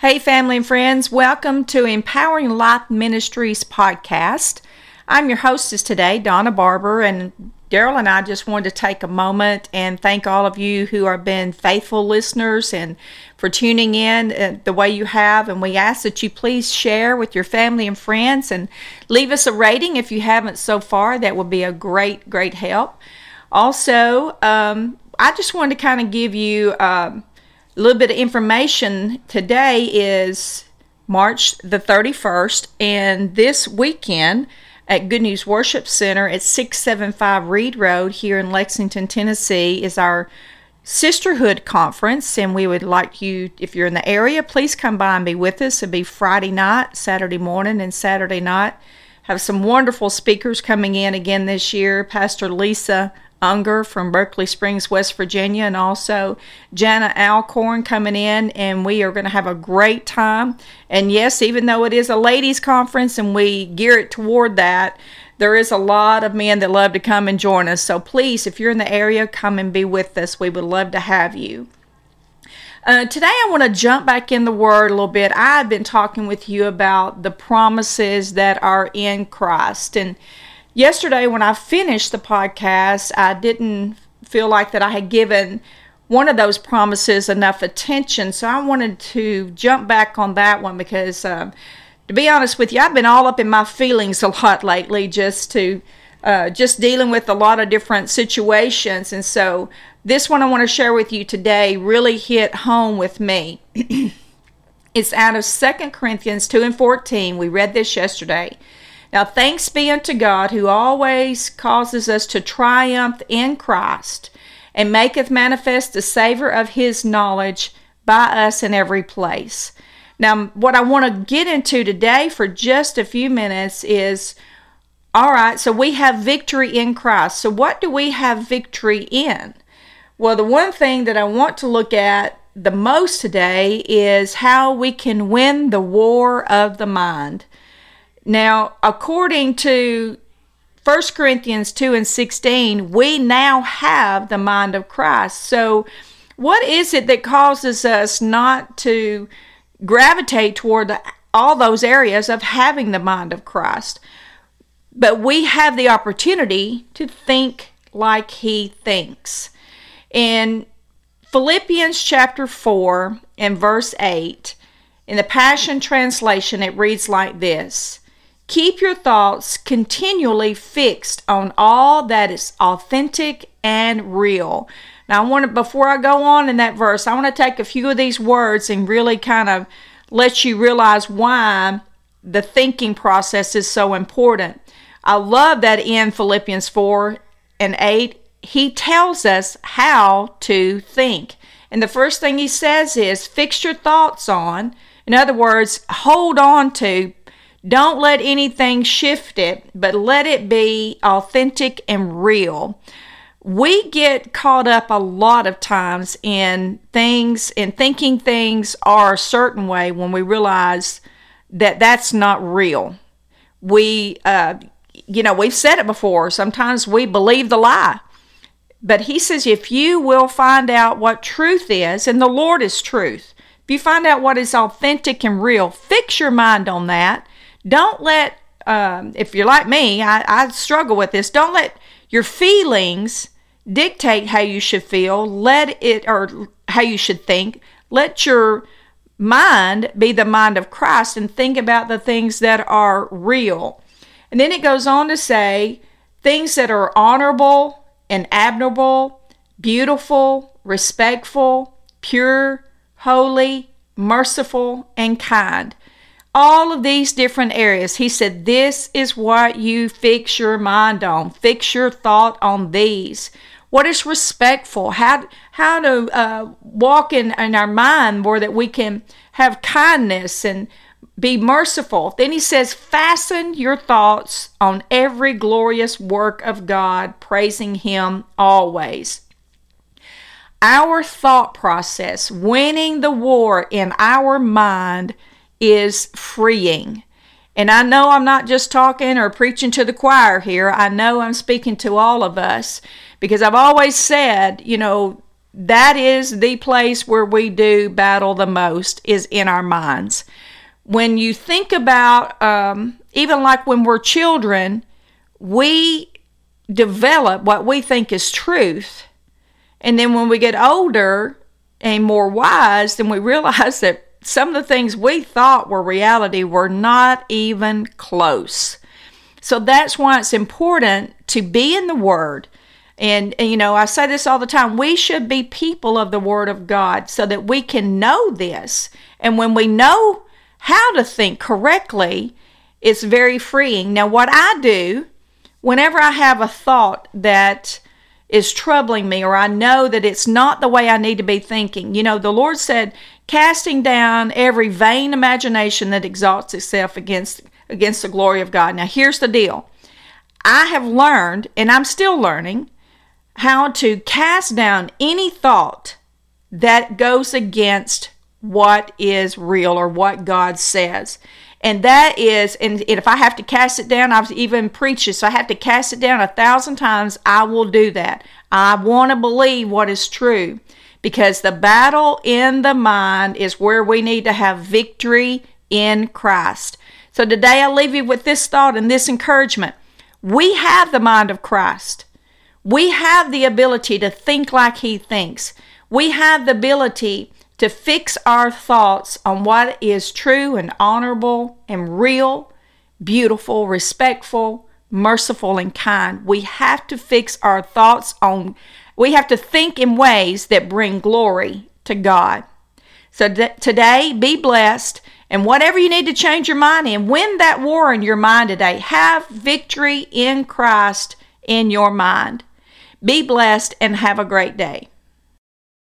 Hey, family and friends, welcome to Empowering Life Ministries podcast. I'm your hostess today, Donna Barber, and Daryl and I just wanted to take a moment and thank all of you who have been faithful listeners and for tuning in uh, the way you have. And we ask that you please share with your family and friends and leave us a rating if you haven't so far. That would be a great, great help. Also, um, I just wanted to kind of give you. Um, a little bit of information today is March the 31st, and this weekend at Good News Worship Center at 675 Reed Road here in Lexington, Tennessee, is our Sisterhood Conference. And we would like you, if you're in the area, please come by and be with us. It'll be Friday night, Saturday morning, and Saturday night. Have some wonderful speakers coming in again this year. Pastor Lisa Unger from Berkeley Springs, West Virginia, and also Jana Alcorn coming in, and we are going to have a great time. And yes, even though it is a ladies' conference and we gear it toward that, there is a lot of men that love to come and join us. So please, if you're in the area, come and be with us. We would love to have you. Uh, today, I want to jump back in the Word a little bit. I've been talking with you about the promises that are in Christ. And yesterday when I finished the podcast, I didn't feel like that I had given one of those promises enough attention. So I wanted to jump back on that one because, um, to be honest with you, I've been all up in my feelings a lot lately, just to uh, just dealing with a lot of different situations. And so this one I want to share with you today really hit home with me. it's out of Second Corinthians 2 and 14. We read this yesterday. Now, thanks be unto God who always causes us to triumph in Christ and maketh manifest the savor of his knowledge by us in every place. Now, what I want to get into today for just a few minutes is all right, so we have victory in Christ. So, what do we have victory in? Well, the one thing that I want to look at the most today is how we can win the war of the mind. Now, according to 1 Corinthians 2 and 16, we now have the mind of Christ. So, what is it that causes us not to gravitate toward all those areas of having the mind of Christ? But we have the opportunity to think like He thinks. In Philippians chapter 4 and verse 8, in the Passion Translation, it reads like this Keep your thoughts continually fixed on all that is authentic and real. Now, I want to, before I go on in that verse, I want to take a few of these words and really kind of let you realize why the thinking process is so important. I love that in Philippians 4 and 8, he tells us how to think. And the first thing he says is fix your thoughts on. In other words, hold on to, don't let anything shift it, but let it be authentic and real. We get caught up a lot of times in things and thinking things are a certain way when we realize that that's not real. We, uh, you know, we've said it before. Sometimes we believe the lie. But he says, if you will find out what truth is, and the Lord is truth, if you find out what is authentic and real, fix your mind on that don't let, um, if you're like me, I, I struggle with this. Don't let your feelings dictate how you should feel. Let it, or how you should think. Let your mind be the mind of Christ and think about the things that are real. And then it goes on to say things that are honorable and admirable, beautiful, respectful, pure, holy, merciful, and kind all of these different areas. He said, This is what you fix your mind on. Fix your thought on these. What is respectful? How, how to uh, walk in, in our mind where that we can have kindness and be merciful. Then he says, Fasten your thoughts on every glorious work of God, praising Him always. Our thought process, winning the war in our mind, is freeing. And I know I'm not just talking or preaching to the choir here. I know I'm speaking to all of us because I've always said, you know, that is the place where we do battle the most is in our minds. When you think about, um, even like when we're children, we develop what we think is truth. And then when we get older and more wise, then we realize that some of the things we thought were reality were not even close. So that's why it's important to be in the Word. And, you know, I say this all the time we should be people of the Word of God so that we can know this. And when we know how to think correctly, it's very freeing. Now, what I do whenever I have a thought that is troubling me or I know that it's not the way I need to be thinking, you know, the Lord said, casting down every vain imagination that exalts itself against against the glory of God. Now here's the deal. I have learned and I'm still learning how to cast down any thought that goes against what is real or what God says. And that is, and if I have to cast it down, I've even preached it, so I have to cast it down a thousand times, I will do that. I want to believe what is true because the battle in the mind is where we need to have victory in Christ. So today I leave you with this thought and this encouragement. We have the mind of Christ. We have the ability to think like He thinks. We have the ability to fix our thoughts on what is true and honorable and real, beautiful, respectful, merciful, and kind. We have to fix our thoughts on we have to think in ways that bring glory to God. So th- today, be blessed. And whatever you need to change your mind in, win that war in your mind today. Have victory in Christ in your mind. Be blessed and have a great day.